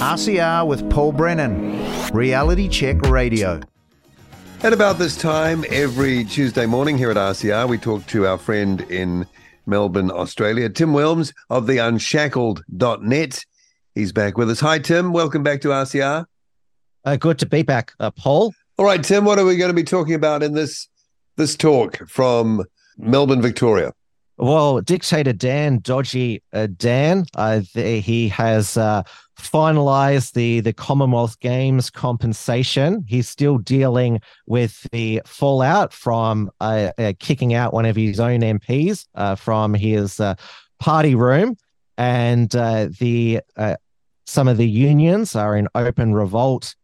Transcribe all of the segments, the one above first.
RCR with Paul Brennan, Reality Check Radio. At about this time, every Tuesday morning here at RCR, we talk to our friend in Melbourne, Australia, Tim Wilms of the unshackled.net. He's back with us. Hi, Tim. Welcome back to RCR. Uh, good to be back, uh, Paul. All right, Tim, what are we going to be talking about in this this talk from Melbourne, Victoria? Well, dictator Dan, dodgy uh, Dan, uh, he has uh, finalized the the Commonwealth Games compensation. He's still dealing with the fallout from uh, uh, kicking out one of his own MPs uh, from his party room, and the some of the unions are in open revolt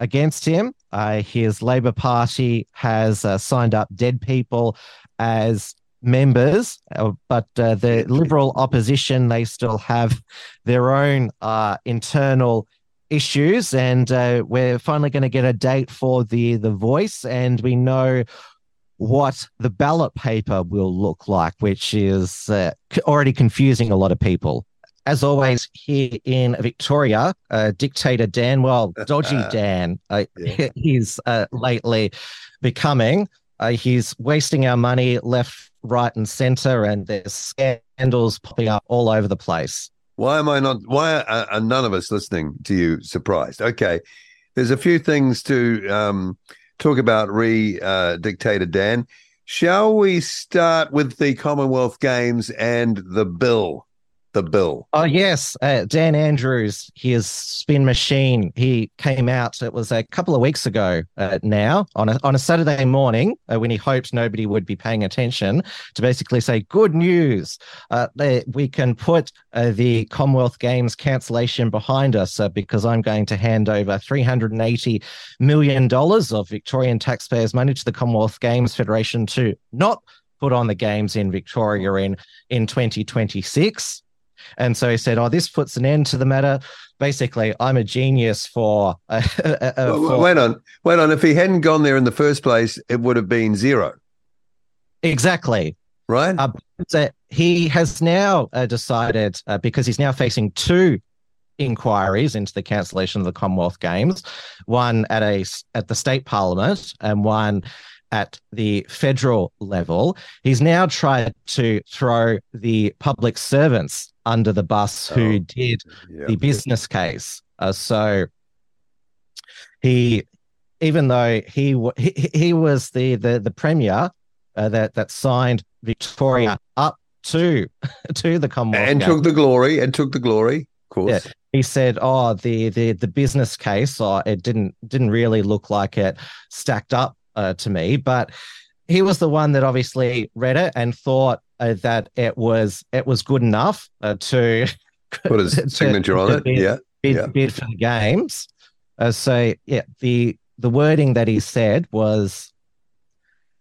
against him. his Labor Party has signed up dead people as members, uh, but uh, the Liberal opposition, they still have their own uh, internal issues. And uh, we're finally going to get a date for the, the voice, and we know what the ballot paper will look like, which is uh, already confusing a lot of people. As always, here in Victoria, uh, dictator Dan, well, dodgy Dan, yeah. he's lately becoming. Uh, he's wasting our money left, right, and center, and there's scandals popping up all over the place. Why am I not? Why are, are none of us listening to you surprised? Okay, there's a few things to um, talk about. Re uh, dictator Dan, shall we start with the Commonwealth Games and the bill? The bill. Oh yes, uh, Dan Andrews, his spin machine. He came out. It was a couple of weeks ago uh, now on a on a Saturday morning uh, when he hoped nobody would be paying attention to basically say, "Good news, uh, we can put uh, the Commonwealth Games cancellation behind us uh, because I'm going to hand over 380 million dollars of Victorian taxpayers' money to the Commonwealth Games Federation to not." Put on the games in Victoria in in 2026. And so he said, "Oh, this puts an end to the matter." Basically, I'm a genius for. Uh, uh, for... Wait on, wait on. If he hadn't gone there in the first place, it would have been zero. Exactly. Right. Uh, so he has now uh, decided uh, because he's now facing two inquiries into the cancellation of the Commonwealth Games, one at a at the state parliament and one at the federal level. He's now tried to throw the public servants under the bus who oh, did yeah. the business case. Uh, so he, even though he he, he was the the the premier uh, that that signed Victoria up to to the Commonwealth and took the glory and took the glory. Of course. Yeah. He said, "Oh, the the the business case, oh, it didn't didn't really look like it stacked up uh, to me, but he was the one that obviously read it and thought uh, that it was it was good enough uh, to put his to, signature on it. Bid, yeah, bid, yeah. bid for the games. Uh, so yeah, the the wording that he said was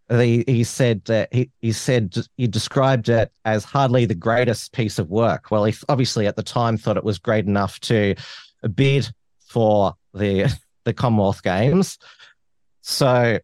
he, he said uh, he, he said he described it as hardly the greatest piece of work. Well, he obviously at the time thought it was great enough to bid for the the Commonwealth Games. So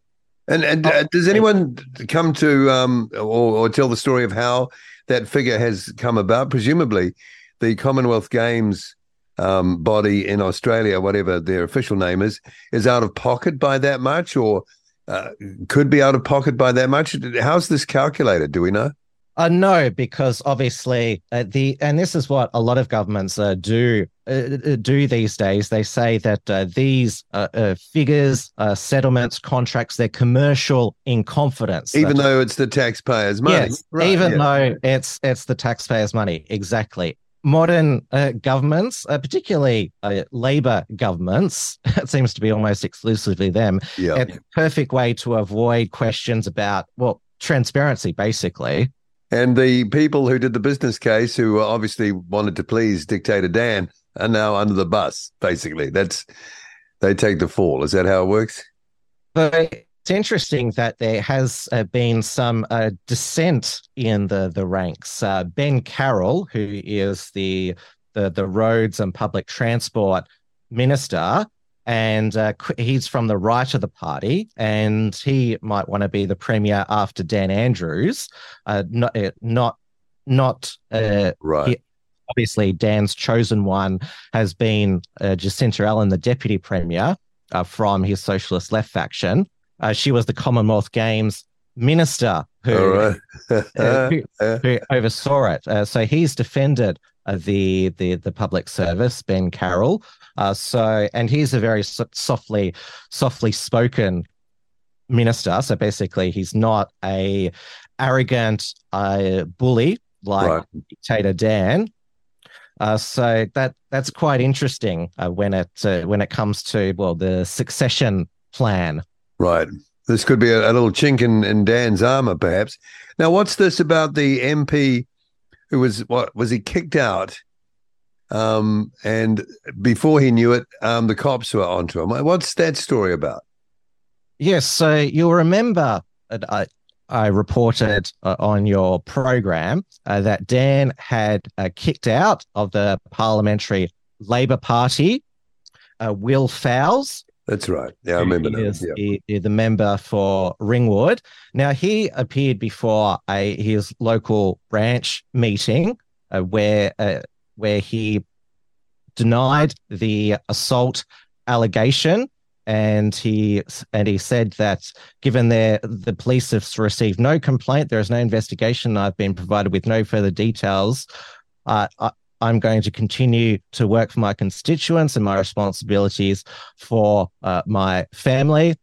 and and uh, does anyone come to um, or, or, tell the story of how that figure has come about? Presumably, the Commonwealth Games um, body in Australia, whatever their official name is, is out of pocket by that much, or uh, could be out of pocket by that much. How's this calculated? Do we know? Uh, no, because obviously uh, the and this is what a lot of governments uh, do uh, uh do these days. They say that uh, these uh, figures, settlements, contracts, they're commercial in confidence. Even though it's the taxpayers' money. Yes, right, even yeah. though it's it's the taxpayers' money. Exactly. Modern governments, particularly Labor governments, it seems to be almost exclusively them. Yeah. A perfect way to avoid questions about well transparency, basically. And the people who did the business case, who obviously wanted to please dictator Dan, are now under the bus. Basically, that's they take the fall. Is that how it works? But it's interesting that there has uh, been some uh, dissent in the the ranks. Uh, ben Carroll, who is the the the roads and public transport minister, and uh, he's from the right of the party, and he might want to be the premier after Dan Andrews. Uh, not, uh, not, not uh, right. obviously Dan's chosen one has been uh, Jacinta Allan, the deputy premier uh, from his socialist left faction. Uh, she was the Commonwealth Games minister who, right. who, who oversaw it. Uh, so he's defended uh, the the the public service, Ben Carroll. Uh, so and he's a very so- softly softly spoken minister. So basically, he's not a arrogant uh, bully like Right. dictator Dan. Uh, so that that's quite interesting uh, when it uh, when it comes to well the succession plan. Right. This could be a, a little chink in, in Dan's armor, perhaps. Now, what's this about the MP who was what was he kicked out? Um, and before he knew it, um, the cops were onto him. What's that story about? Yes, so you'll remember that I, I reported uh, on your program uh, that Dan had uh, kicked out of the Parliamentary Labor Party uh, Will Fowles. That's right. Yeah, I remember that. Yeah. the, the member for Ringwood. Now, he appeared before a his local branch meeting uh, where uh, where he denied the assault allegation and he and he said that given their the police have received no complaint there is no investigation i've been provided with no further details. Uh, I, i'm going to continue to work for my constituents and my responsibilities for uh, my family.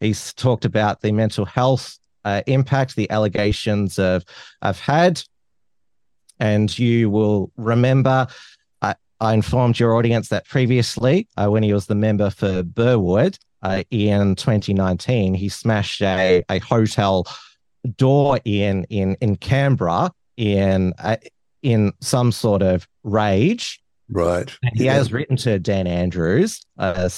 He's talked about the mental health uh, impact the allegations i've had and you will remember I informed your audience that previously, uh, when he was the member for Burwood uh, in 2019, he smashed a, a hotel door in in in Canberra in uh, in some sort of rage. Right. And he has written to Dan Andrews uh,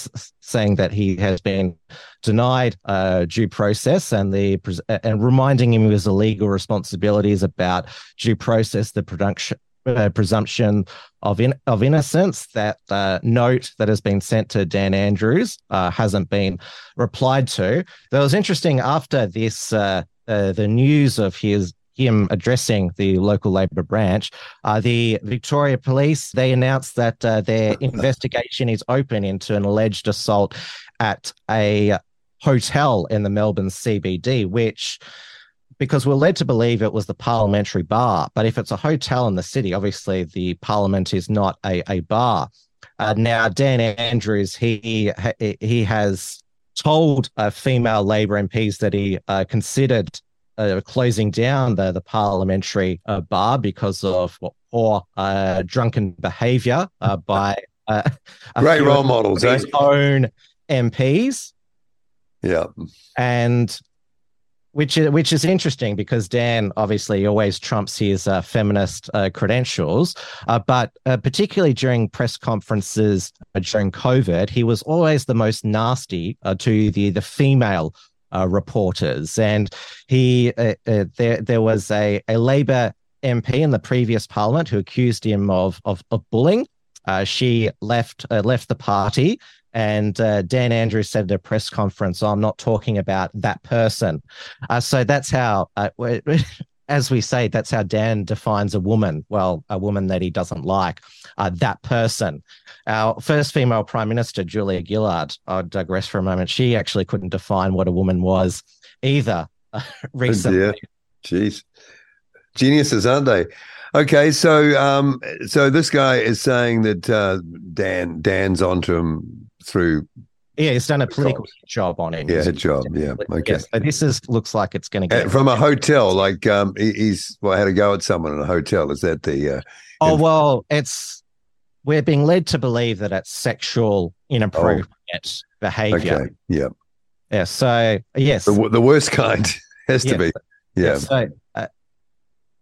saying that he has been denied uh, due process and the and reminding him of his legal responsibilities about due process, the production uh, presumption of in, of innocence. That uh, note that has been sent to Dan Andrews uh, hasn't been replied to. That was interesting after this. Uh, uh, the news of his him addressing the local Labor branch, uh, the Victoria Police they announced that uh, their investigation is open into an alleged assault at a hotel in the Melbourne CBD, which because we're led to believe it was the parliamentary bar. But if it's a hotel in the city, obviously the parliament is not a, a bar. Uh, now, Dan Andrews, he he has told uh, female Labor MPs that he uh, considered uh, closing down the, the parliamentary uh, bar because of poor uh, drunken behaviour uh, by uh, Great role models, eh? his own MPs Yeah. and which is which is interesting because Dan obviously always trumps his uh, feminist uh, credentials, uh, but uh, particularly during press conferences uh, during COVID, he was always the most nasty uh, to the the female uh, reporters, and he uh, uh, there there was a a Labor MP in the previous Parliament who accused him of of, of bullying. Uh, she left uh, left the party, and uh, Dan Andrews said at a press conference, oh, "I'm not talking about that person." So that's how, as we say, that's how Dan defines a woman. Well, a woman that he doesn't like, uh, that person. Our first female prime minister, Julia Gillard, I'll digress for a moment. She actually couldn't define what a woman was either uh, recently. Jeez. Geniuses, aren't they? Okay, so um, so this guy is saying that uh, Dan Dan's onto him through Yeah, he's done a political job on it. yeah job. Yeah, okay. Yes, so this is looks like it's going to Uh, get from a hotel, like um, he, he's well, I had a go at someone in a hotel. Is that the uh, Oh And- well, it's we're being led to believe that it's sexual inappropriate behavior. okay? Yeah, Yeah. So yes, the, the worst kind has to be. Yeah, So, uh,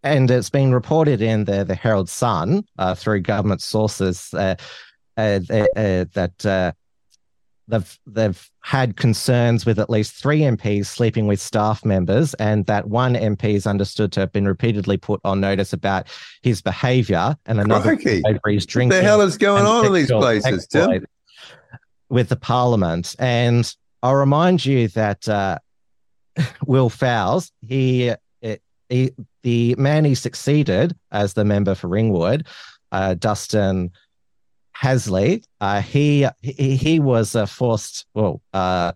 and it's been reported in the the Herald Sun uh, through government sources uh, uh, that uh, they've they've had concerns with at least three MPs sleeping with staff members, and that one MP is understood to have been repeatedly put on notice about his behaviour, and another over his what drinking. the hell is going on in these places, Tim? With the Parliament, and I'll remind you that uh, Will Fowles, he, he, the man he succeeded as the member for Ringwood, uh, Dustin Hasley, uh, he, he he was uh, forced, well, uh,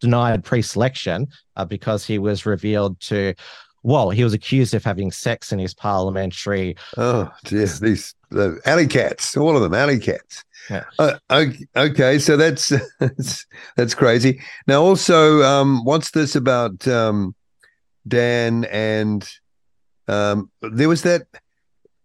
denied pre-selection uh, because he was revealed to, well, he was accused of having sex in his parliamentary. Oh, dear, these the alley cats, all of them alley cats. Yeah. Uh, okay, okay, so that's that's that's crazy. Now, also, um, what's this about um, Dan and um, there was that.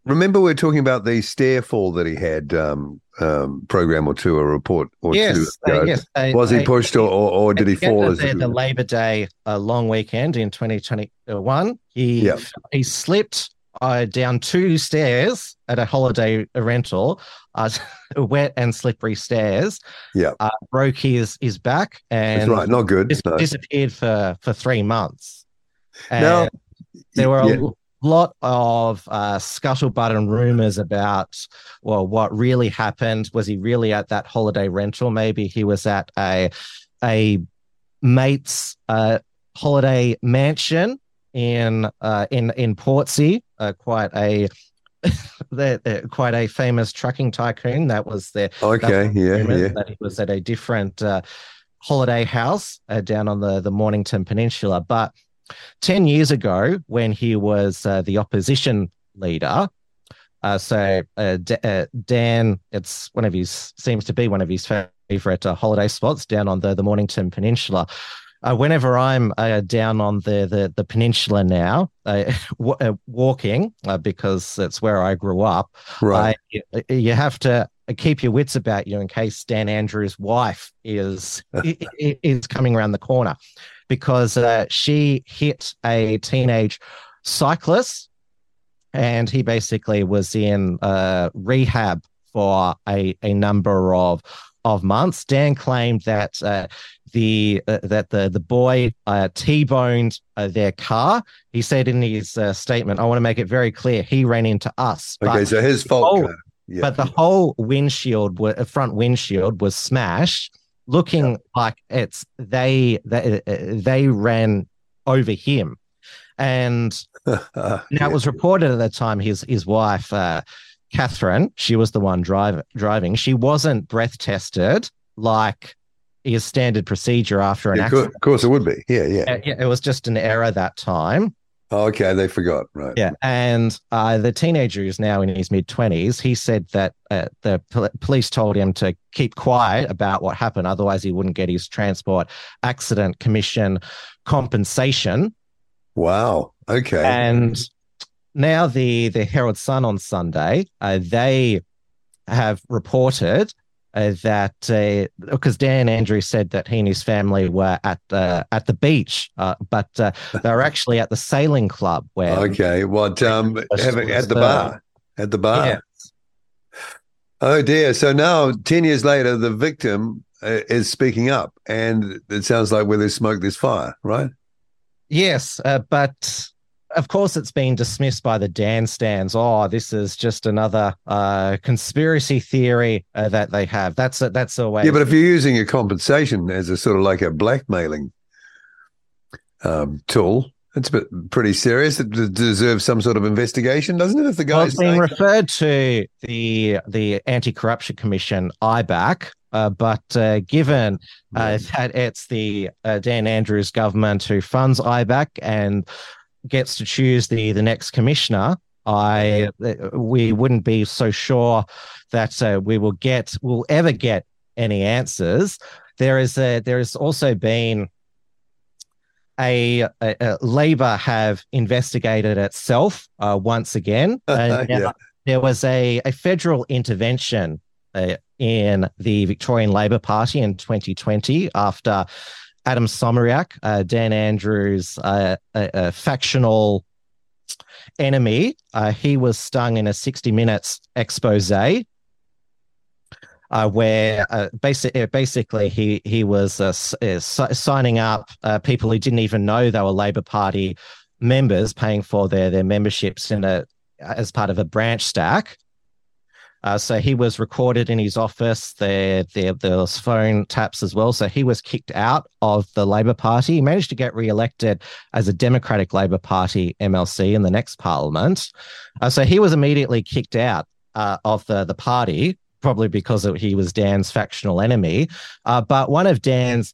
Remember, we are talking about the stair fall that he had um, um, program or two, a report or yes, two. uh, yes. Was he pushed or, or, or did he fall? As the, the Labor Day uh, long weekend in 2021, he Yeah. he slipped uh, down two stairs at a holiday rental, uh, wet and slippery stairs. Yeah. uh, broke his his back That's and right, not good. dis- No. disappeared for for three months. And Now, there were yeah. l- lot of uh, scuttlebutt and rumors about well what really happened was he really at that holiday rental maybe he was at a a mate's uh, holiday mansion in uh, in in Portsea uh, quite a the, the- quite a famous trucking tycoon that was there Okay, yeah, yeah. that he was at a different uh, holiday house uh, down on the, the Mornington Peninsula. But 10 years ago, when he was uh, the opposition leader, uh, so uh, D- uh, Dan, it's one of his, seems to be one of his favorite uh, holiday spots down on the, the Mornington Peninsula. Uh, whenever I'm uh, down on the, the, the peninsula now, uh, w- uh, walking, uh, because it's where I grew up, Right. I, you have to keep your wits about you in case Dan Andrews' wife is is coming around the corner, because uh, she hit a teenage cyclist, and he basically was in uh, rehab for a, a number of of months. Dan claimed that uh, the uh, that the the boy uh, t-boned uh, their car. He said in his uh, statement, "I want to make it very clear he ran into us." okay, so his fault. Of. yeah. but the whole windshield, front windshield, was smashed, looking like it's they they they ran over him, and now it was reported at the time his his wife, uh, Catherine, she was the one drive, driving. She wasn't breath tested like is standard procedure after an yeah, accident. of course it would be. Yeah, yeah. Yeah, it was just an error that time. Oh, okay, they forgot. Right. Yeah, and uh, the teenager who's now in his mid twenties, he said that uh, the pol- police told him to keep quiet about what happened, otherwise he wouldn't get his transport accident commission compensation. Wow. Okay. And now the the Herald Sun on Sunday, uh, they have reported uh, that because Dan Andrews said that he and his family were at the at the beach, uh, but uh, they were actually at the sailing club where okay. What? Um, was- having at the uh, bar. At the bar. Yeah. Oh dear. So now, ten years later, the victim uh, is speaking up, and it sounds like where there's smoke, there's fire. Right. Yes, uh, but of course it's been dismissed by the Dan stands. Oh, this is just another uh, conspiracy theory uh, that they have. That's a, that's a way. Yeah, but if you're using a compensation as a sort of like a blackmailing um, tool, it's a bit pretty serious. It deserves some sort of investigation, doesn't it? If the well, guy's it's being referred to the the Anti Corruption Commission IBAC, uh, but uh, given uh, that it's the uh, Dan Andrews government who funds IBAC and gets to choose the the next commissioner, I we wouldn't be so sure that uh, we will get will ever get any answers. There is a there has also been a, a, a Labor have investigated itself uh, once again. And Yeah. There was a, a federal intervention uh, in the Victorian Labor Party in 2020 after Adam Somyurek, uh, Dan Andrews' uh, a, a factional enemy, uh, he was stung in a 60 minutes expose uh, where uh, basic, uh, basically he he was uh, signing up people who didn't even know they were Labor Party members, paying for their their memberships in a as part of a branch stack. Uh, so he was recorded in his office. There, there, there was phone taps as well. So he was kicked out of the Labor Party. He managed to get re-elected as a Democratic Labor Party MLC in the next Parliament. Uh, so he was immediately kicked out. uh, of the the party, probably because he was Dan's factional enemy. Uh, but one of Dan's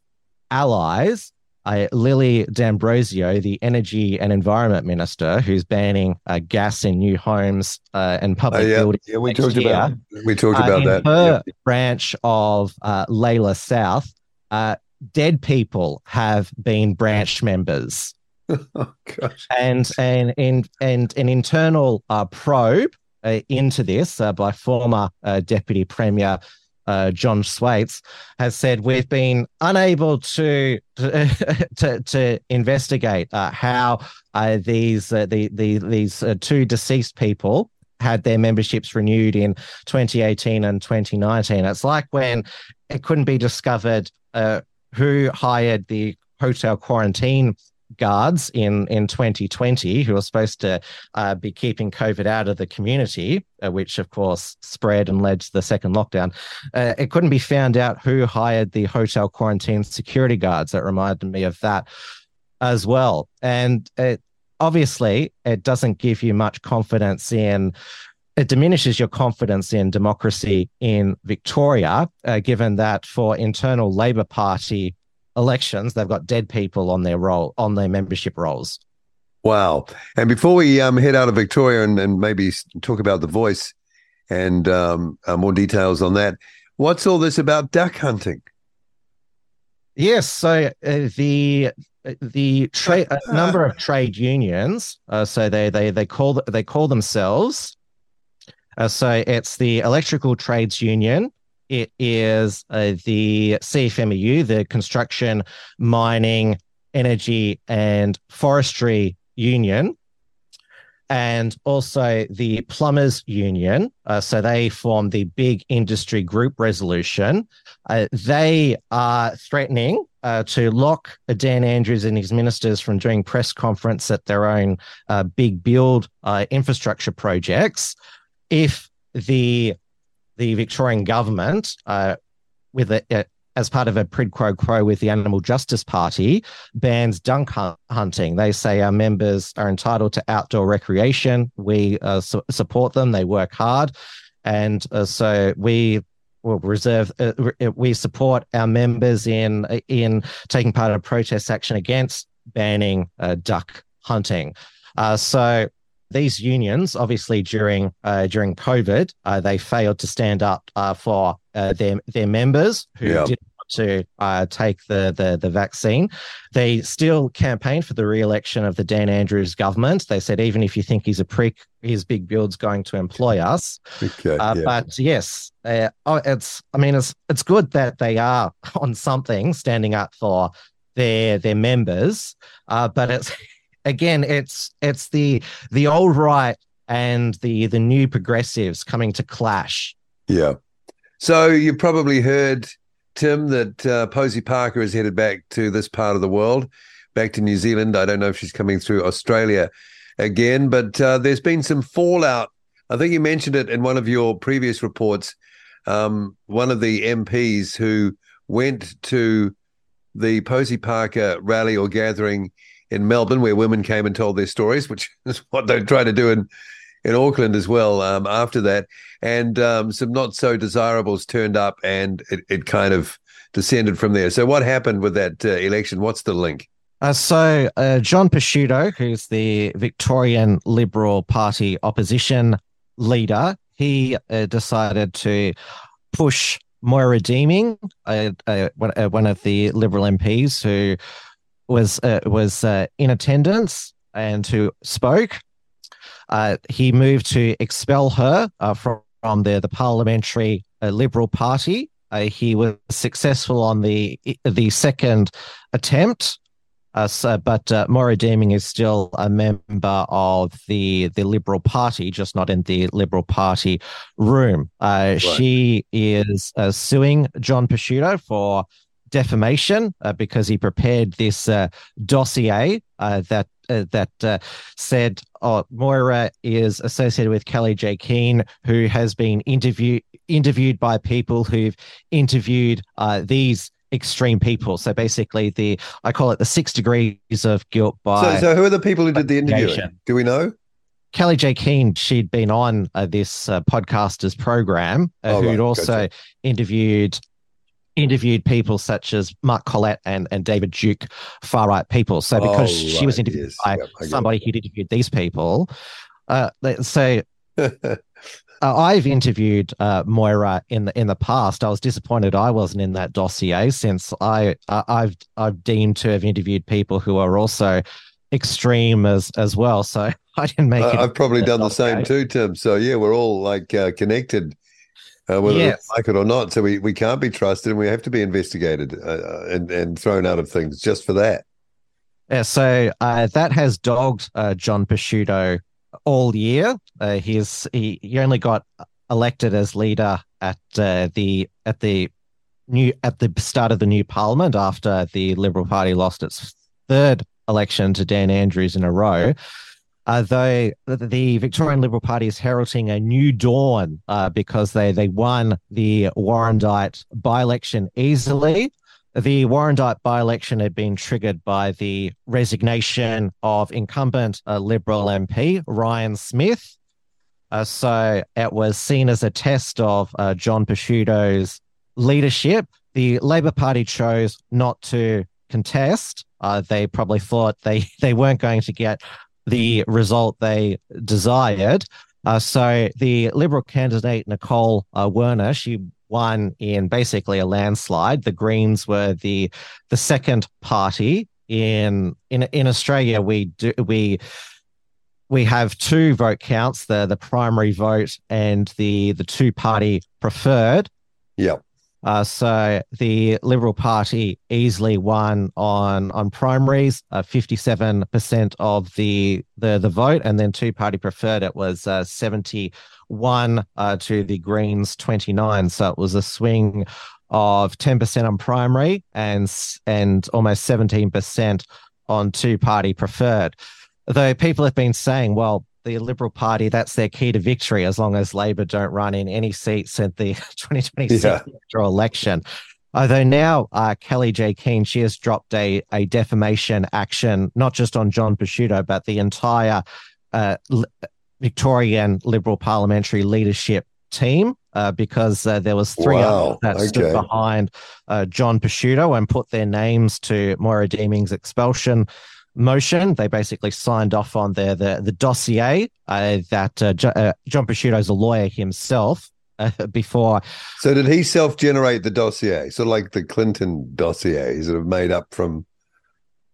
allies, uh, Lily D'Ambrosio, the Energy and Environment Minister, who's banning uh, gas in new homes uh, and public Oh, yeah. buildings. Yeah, we talked year, about we talked uh, about that. Her branch of uh, Layla South, uh, dead people have been branch members, Oh gosh. and and and and an internal uh, probe uh, into this uh, by former uh, Deputy Premier. Uh, John Thwaites has said we've been unable to to, to, to investigate uh, how uh, these uh, the, the these uh, two deceased people had their memberships renewed in 2018 and 2019. It's like when it couldn't be discovered uh, who hired the hotel quarantine guards in in 2020 who were supposed to uh, be keeping covid out of the community uh, which of course spread and led to the second lockdown uh, it couldn't be found out who hired the hotel quarantine security guards. That reminded me of that as well. And it obviously it doesn't give you much confidence in it diminishes your confidence in democracy in Victoria, uh, given that for internal Labor Party elections, they've got dead people on their roll on their membership rolls. Wow. And before we um, head out of Victoria and, and maybe talk about the voice and um, uh, more details on that, what's all this about duck hunting? Yes, so uh, the the trade a number of trade unions, uh, so they they they call they call themselves. Uh, so it's the Electrical Trades Union. It is uh, the CFMEU, the Construction, Mining, Energy, and Forestry Union, and also the Plumbers Union. Uh, so they form the big industry group resolution. Uh, they are threatening uh, to lock Dan Andrews and his ministers from doing press conference at their own uh, big build uh, infrastructure projects if the the Victorian government, uh, with a, a, as part of a prid quo quo with the Animal Justice Party, bans dunk hunting. They say our members are entitled to outdoor recreation. We uh, su- support them. They work hard, and uh, so we will reserve. Uh, re- we support our members in in taking part in a protest action against banning uh, duck hunting. Uh, so these unions, obviously during uh, during COVID, uh, they failed to stand up uh, for uh, their their members who Yeah. didn't want to uh, take the, the the vaccine. They still campaigned for the re-election of the Dan Andrews government. They said even if you think he's a prick, his big build's going to employ us. Okay. Uh, yeah. But yes, uh, oh, it's. I mean, it's it's good that they are on something, standing up for their their members. Uh, but it's again, it's it's the the old right and the the new progressives coming to clash. Yeah. So you probably heard, Tim, that uh, Posie Parker is headed back to this part of the world, back to New Zealand. I don't know if she's coming through Australia again, but uh, there's been some fallout. I think you mentioned it in one of your previous reports. Um, one of the MPs who went to the Posie Parker rally or gathering in Melbourne, where women came and told their stories, which is what they tried to do in in Auckland as well. Um, after that, and um, some not so desirables turned up, and it, it kind of descended from there. So, what happened with that uh, election? What's the link? Uh, so uh, John Pesutto, who's the Victorian Liberal Party opposition leader, he uh, decided to push Moira Deeming, uh, one of the Liberal MPs who was uh, was uh, in attendance and who spoke. Uh, he moved to expel her uh, from, from the the parliamentary uh, Liberal Party. Uh, he was successful on the the second attempt, uh, so, but uh, Moira Deeming is still a member of the the Liberal Party, just not in the Liberal Party room. Uh, She is uh, suing John Pesutto for defamation uh, because he prepared this uh, dossier uh, that uh, that uh, said oh, Moira is associated with Kellie-Jay Keen, who has been interviewed interviewed by people who've interviewed uh, these extreme people. So basically, the I call it the six degrees of guilt by. So, so who are the people who did the interviewing? Investigation. Do we know? Kellie-Jay Keen, she'd been on uh, this uh, podcaster's program, uh, Oh, who'd right. also Gotcha. interviewed interviewed people such as Mark Collett and, and David Duke, far right people. So because Oh, she was interviewed yes. by Yep, somebody who'd interviewed these people, uh, so uh, I've interviewed uh, Moira in the in the past. I was disappointed I wasn't in that dossier since I I've I've deemed to have interviewed people who are also extreme as as well. So I didn't make it. I've probably done the same too, Tim. So yeah, we're all like uh, connected, uh, whether we like it or not. So we, we can't be trusted, and we have to be investigated uh, uh, and and thrown out of things just for that. Yeah, so uh, that has dogged uh, John Pesutto all year. Uh, he's he, he only got elected as leader at uh, the at the new at the start of the new parliament after the Liberal Party lost its third election to Dan Andrews in a row. Uh, though the, Victorian Liberal Party is heralding a new dawn uh, because they they won the Warrandyte by-election easily. The Warrandyte by-election had been triggered by the resignation of incumbent uh, Liberal MP Ryan Smith. Uh, so it was seen as a test of uh, John Pesutto's leadership. The Labor Party chose not to contest. Uh, they probably thought they, they weren't going to get the result they desired. Uh, so the Liberal candidate Nicole uh, Werner, she won in basically a landslide. The Greens were the the second party in in in Australia. We do we we have two vote counts: the the primary vote and the the two party preferred. Yeah. Uh, so the Liberal Party easily won on on primaries, fifty seven percent of the the the vote, and then two party preferred it was seventy one uh, to the Greens twenty nine. So it was a swing of ten percent on primary and and almost seventeen percent on two party preferred. Though people have been saying, well, the Liberal Party, that's their key to victory as long as Labor don't run in any seats at the 2026 Yeah. electoral election. Although now uh, Kellie-Jay Keen, she has dropped a, a defamation action, not just on John Pesutto, but the entire uh, L- Victorian Liberal parliamentary leadership team, uh, because uh, there was three Wow, others that stood behind uh, John Pesutto and put their names to Moira Deeming's expulsion motion. They basically signed off on the the, the dossier uh, that uh, Jo- uh, John Pesutto's a lawyer himself. Uh, before So did he self-generate the dossier, So, like the Clinton dossier, sort of made up from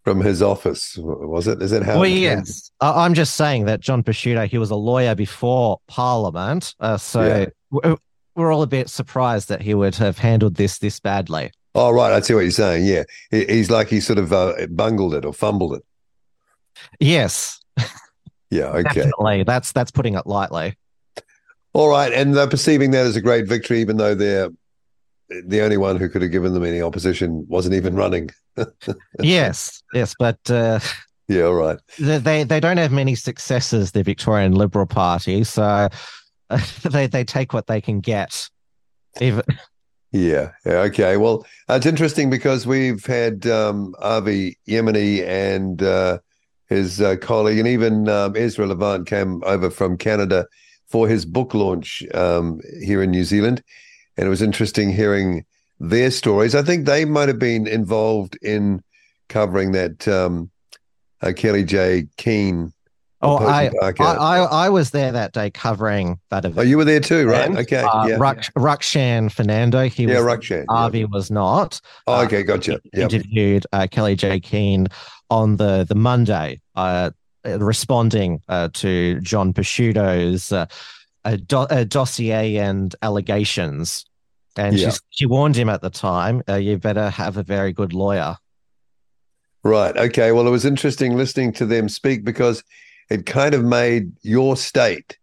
from his office? Was it? Is that how? well, it yes, I- I'm just saying that John Pesutto he was a lawyer before Parliament, uh, so Yeah. w- we're all a bit surprised that he would have handled this this badly. Oh, right. I see what you're saying. Yeah, He- he's like he sort of uh, bungled it or fumbled it. Yes, Yeah. Okay. definitely. That's that's putting it lightly. All right, and they're perceiving that as a great victory, even though they're the only one who could have given them any opposition wasn't even running. yes, yes, but uh, Yeah. All right. they they don't have many successes. The Victorian Liberal Party, so uh, they they take what they can get. Even Yeah. yeah, Okay. Well, it's interesting because we've had um, Avi Yemini and uh, his uh, colleague, and even um, Ezra Levant came over from Canada for his book launch um, here in New Zealand. And it was interesting hearing their stories. I think they might have been involved in covering that um, uh, Kelly J. Keane. oh, I, I I I was there that day covering that event. Oh, you were there too, right? And, Okay. Uh, yeah. Ruk- Rukshan Fernando, he yeah, was. Rukshan. yeah. Was not. Oh, okay. Gotcha. He Yeah. interviewed uh, Kellie-Jay Keen on the the Monday, uh, responding uh, to John Pesutto's uh, do- dossier and allegations. And Yeah. she she warned him at the time, uh, "You better have a very good lawyer." Right. Okay. Well, it was interesting listening to them speak because it kind of made your state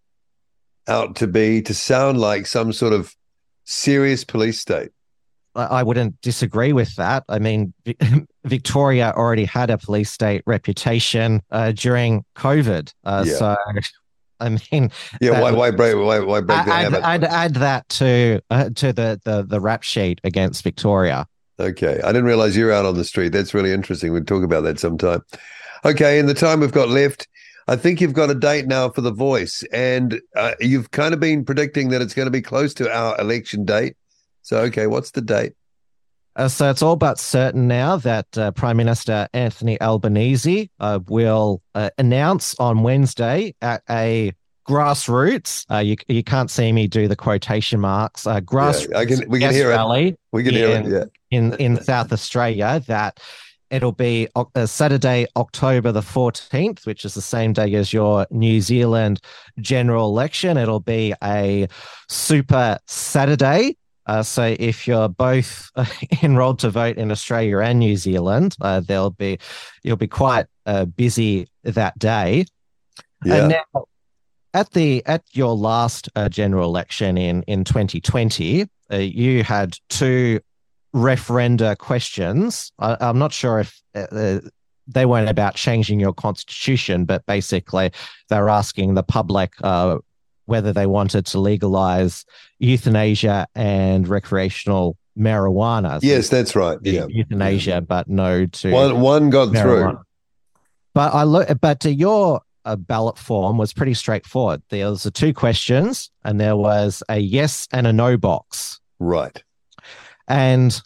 out to be to sound like some sort of serious police state. I wouldn't disagree with that. I mean, Victoria already had a police state reputation uh, during COVID, uh, Yeah. so I mean, Yeah. Why? Why break? Why? Why break I'd, habit? I'd add that to uh, to the, the the rap sheet against Victoria. Okay. I didn't realize you're out on the street. That's really interesting. We'll talk about that sometime. Okay. In the time we've got left, I think you've got a date now for The Voice, and uh, you've kind of been predicting that it's going to be close to our election date. So, okay, what's the date? Uh, so it's all but certain now that uh, Prime Minister Anthony Albanese uh, will uh, announce on Wednesday at a grassroots. Uh, you you can't see me do the quotation marks. Uh, grassroots. Yeah, I can. We can hear rally it. We can in, hear it. Yeah. In in South Australia, that it'll be uh, Saturday, October the fourteenth, which is the same day as your New Zealand general election. It'll be a super Saturday. Uh, so if you're both enrolled to vote in Australia and New Zealand, uh, there'll be you'll be quite uh, busy that day. Yeah. And now, at the at your last uh, general election in in 2020, uh, you had two referenda questions. I, I'm not sure if uh, they weren't about changing your constitution, but basically they're asking the public uh, whether they wanted to legalize euthanasia and recreational marijuana. So Yes, that's right. Yeah. euthanasia, but no to One one got marijuana. through. But I look, but your uh, ballot form was pretty straightforward. There was the two questions, and there was a yes and a no box. Right. And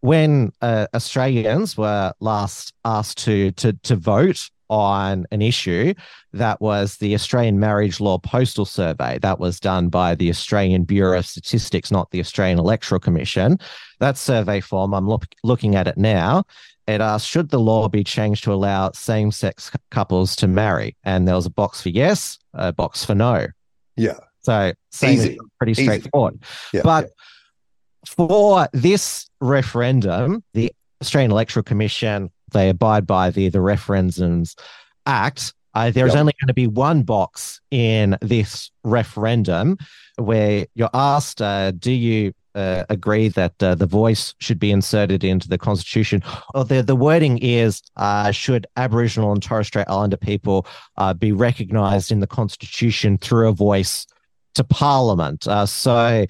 when uh, Australians were last asked to to to vote on an issue, that was the Australian Marriage Law Postal Survey. That was done by the Australian Bureau of Statistics, not the Australian Electoral Commission. That survey form, I'm look, looking at it now. It asked, should the law be changed to allow same sex couples to marry? And there was a box for yes, a box for no. Yeah. So Easy. pretty Easy. straightforward. Yeah. But for this referendum, the Australian Electoral Commission, they abide by the, the Referendums Act. Uh, there is Yep. only going to be one box in this referendum where you're asked, uh, do you uh, agree that uh, the voice should be inserted into the constitution? Or the, the wording is, uh, should Aboriginal and Torres Strait Islander people uh, be recognised in the constitution through a voice to parliament? Uh, so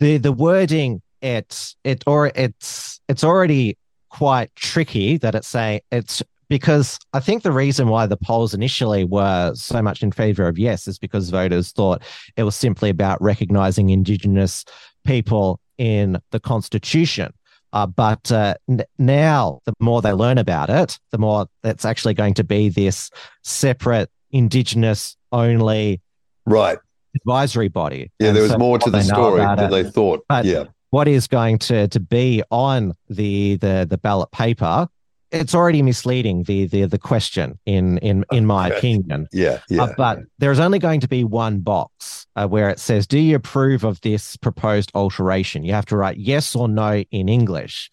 the the wording it's it or it's it's already quite tricky that it's saying it's because I think the reason why the polls initially were so much in favor of yes is because voters thought it was simply about recognizing indigenous people in the constitution. Uh, but uh, n- now, the more they learn about it, the more it's actually going to be this separate indigenous only Right. advisory body. Yeah, And there was so more to the story than it- they thought. But- yeah. What is going to to be on the the the ballot paper it's already misleading the the the question in in in my Okay. opinion Yeah. Yeah. Uh, but there's only going to be one box uh, where it says do you approve of this proposed alteration you have to write yes or no in english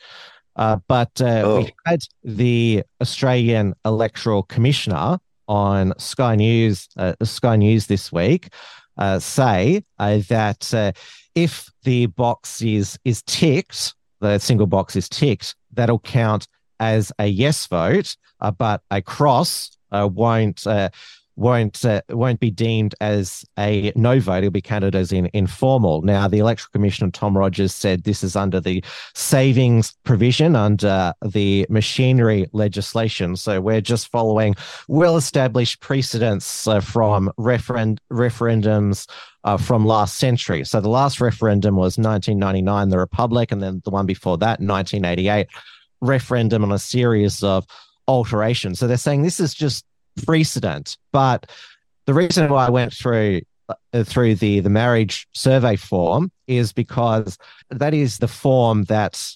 uh, but uh, Oh. we had the australian electoral commissioner on sky news uh, sky news this week uh, say uh, that uh, if the box is is ticked, the single box is ticked, that'll count as a yes vote, uh, but a cross uh, won't uh, won't uh, won't be deemed as a no vote. It'll be counted as in informal. Now, the Electoral Commissioner Tom Rogers said this is under the savings provision under the machinery legislation. So we're just following well established precedents uh, from referen- referendums uh, from last century. So the last referendum was 1999, the Republic, and then the one before that, 1988, referendum on a series of alterations. So they're saying this is just precedent. But the reason why I went through uh, through the the marriage survey form is because that is the form that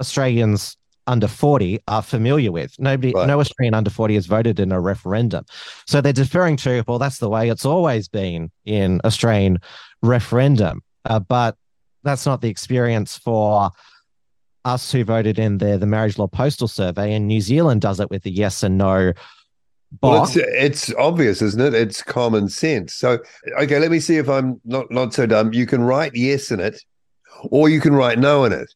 Australians under 40 are familiar with. Nobody, Right. no Australian under 40 has voted in a referendum. So they're deferring to, well, that's the way it's always been in Australian referendum. Uh, but that's not the experience for us who voted in the, the marriage law postal survey. And New Zealand does it with the yes and no Well, it's it's obvious, isn't it? It's common sense. So, okay, let me see if I'm not not so dumb. You can write yes in it, or you can write no in it.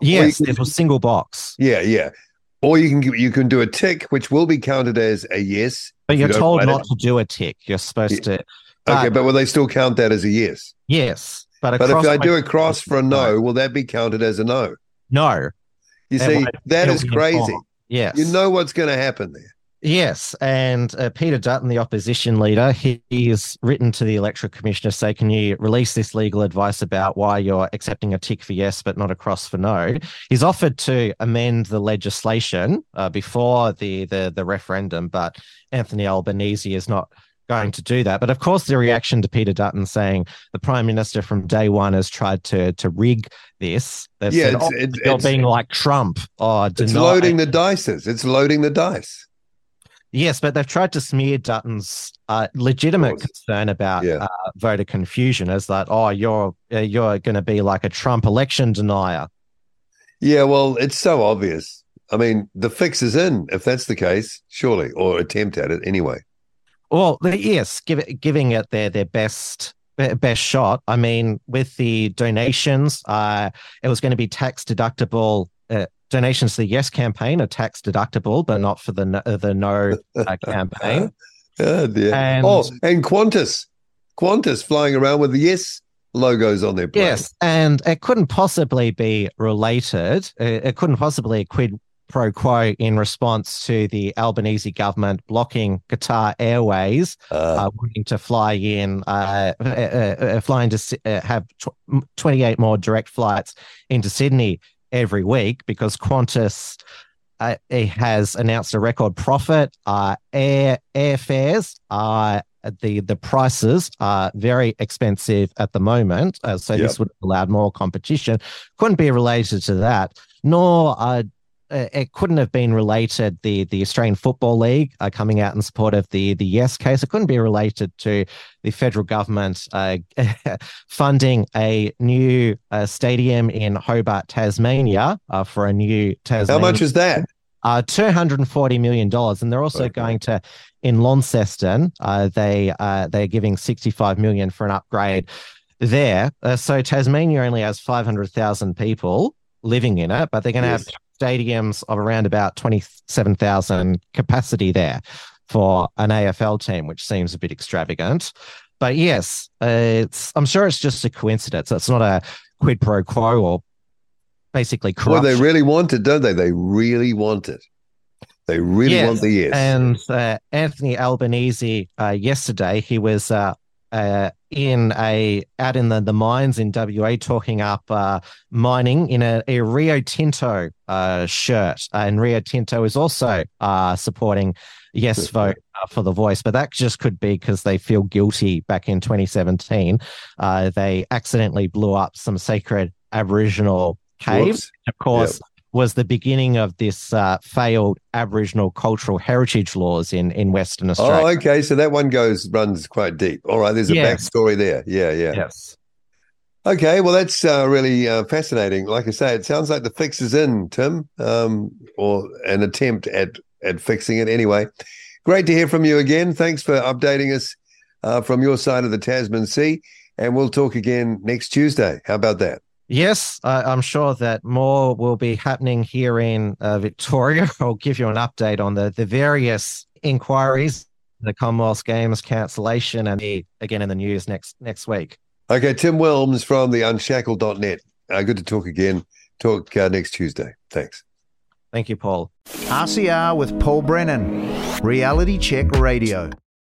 yes, you can- it was single box. Yeah, yeah. Or you can you can do a tick, which will be counted as a yes. But you you're don't told not it. to do a tick. You're supposed to. Okay, But- will they still count that as a yes? Yes. But, But if I do a cross for a no, will that be counted as a no? No. You see, that is crazy. Yes. You know what's going to happen there. Yes, and uh, Peter Dutton, the opposition leader, he, he has written to the electoral commissioner say, "Can you release this legal advice about why you're accepting a tick for yes but not a cross for no?" He's offered to amend the legislation uh, before the, the the referendum, but Anthony Albanese is not going to do that. But of course, the reaction to Peter Dutton saying the prime minister from day one has tried to to rig this. They've Yeah, said, it's- "Oh, it's- you're it's- being like Trump. Oh, It's loading the dices. It's loading the dice. Yes, but they've tried to smear Dutton's uh, legitimate concern about Yeah. uh, voter confusion as that, oh, you're uh, you're going to be like a Trump election denier. Yeah, well, it's so obvious. I mean, the fix is in if that's the case, surely, or attempt at it anyway. Well, yes, give it, giving it their their best best shot. I mean, with the donations, uh, it was going to be tax deductible. Uh, donations to the Yes campaign are tax deductible, but not for the no, uh, the No uh, campaign. Oh, dear. And- oh, and Qantas. Qantas flying around with the yes logos on their plane. Yes, and it couldn't possibly be related. It, it couldn't possibly quid pro quo in response to the Albanese government blocking Qatar Airways Uh, uh, wanting to fly in, uh, uh, uh, flying to uh, have tw- 28 more direct flights into Sydney every week because Qantas uh, it has announced a record profit. Uh, air airfares are the the prices are very expensive at the moment, uh, so Yep. this would have allowed more competition. Couldn't be related to that, nor uh, uh, it couldn't have been related the the Australian Football League uh, coming out in support of the the Yes case. It couldn't be related to the federal government uh, funding a new uh, stadium in Hobart, Tasmania, uh, for a new Tasmania. how much is that? Uh, two hundred and forty million dollars, and they're also Okay. going to in Launceston. Uh, they uh, they're giving sixty five million for an upgrade there. Uh, so Tasmania only has five hundred thousand people living in it, but they're going to Yes. have stadiums of around about twenty seven thousand capacity there for an AFL team, which seems a bit extravagant. But yes, uh, it's I'm sure it's just a coincidence. It's not a quid pro quo or basically Well, they really want it, don't they? They really want it. They really Yes, want the yes. And uh, Anthony Albanese uh, yesterday, he was uh, in a out in the, the mines in WA talking up uh, mining in a, a Rio Tinto uh, shirt, and Rio Tinto is also uh, supporting yes vote uh, for the voice, but that just could be because they feel guilty. Back in 2017, uh, they accidentally blew up some sacred Aboriginal caves, Whoops. of course. Was the beginning of this uh, failed Aboriginal cultural heritage laws in, in Western Australia? Oh, okay. So that one goes runs quite deep. All right. There's a Yes. backstory there. Yeah, yeah. Yes. Okay. Well, that's uh, really uh, fascinating. Like I say, it sounds like the fix is in, Tim, um, or an attempt at at fixing it. Anyway, great to hear from you again. Thanks for updating us uh, from your side of the Tasman Sea, and we'll talk again next Tuesday. How about that? Yes, I, I'm sure that more will be happening here in uh, Victoria. I'll give you an update on the, the various inquiries, the Commonwealth Games cancellation, and the, again in the news next next week. Okay, Tim Wilms from the unshackled.net. Uh, good to talk again. Talk uh, next Tuesday. Thanks. Thank you, Paul. RCR with Paul Brennan, Reality Check Radio.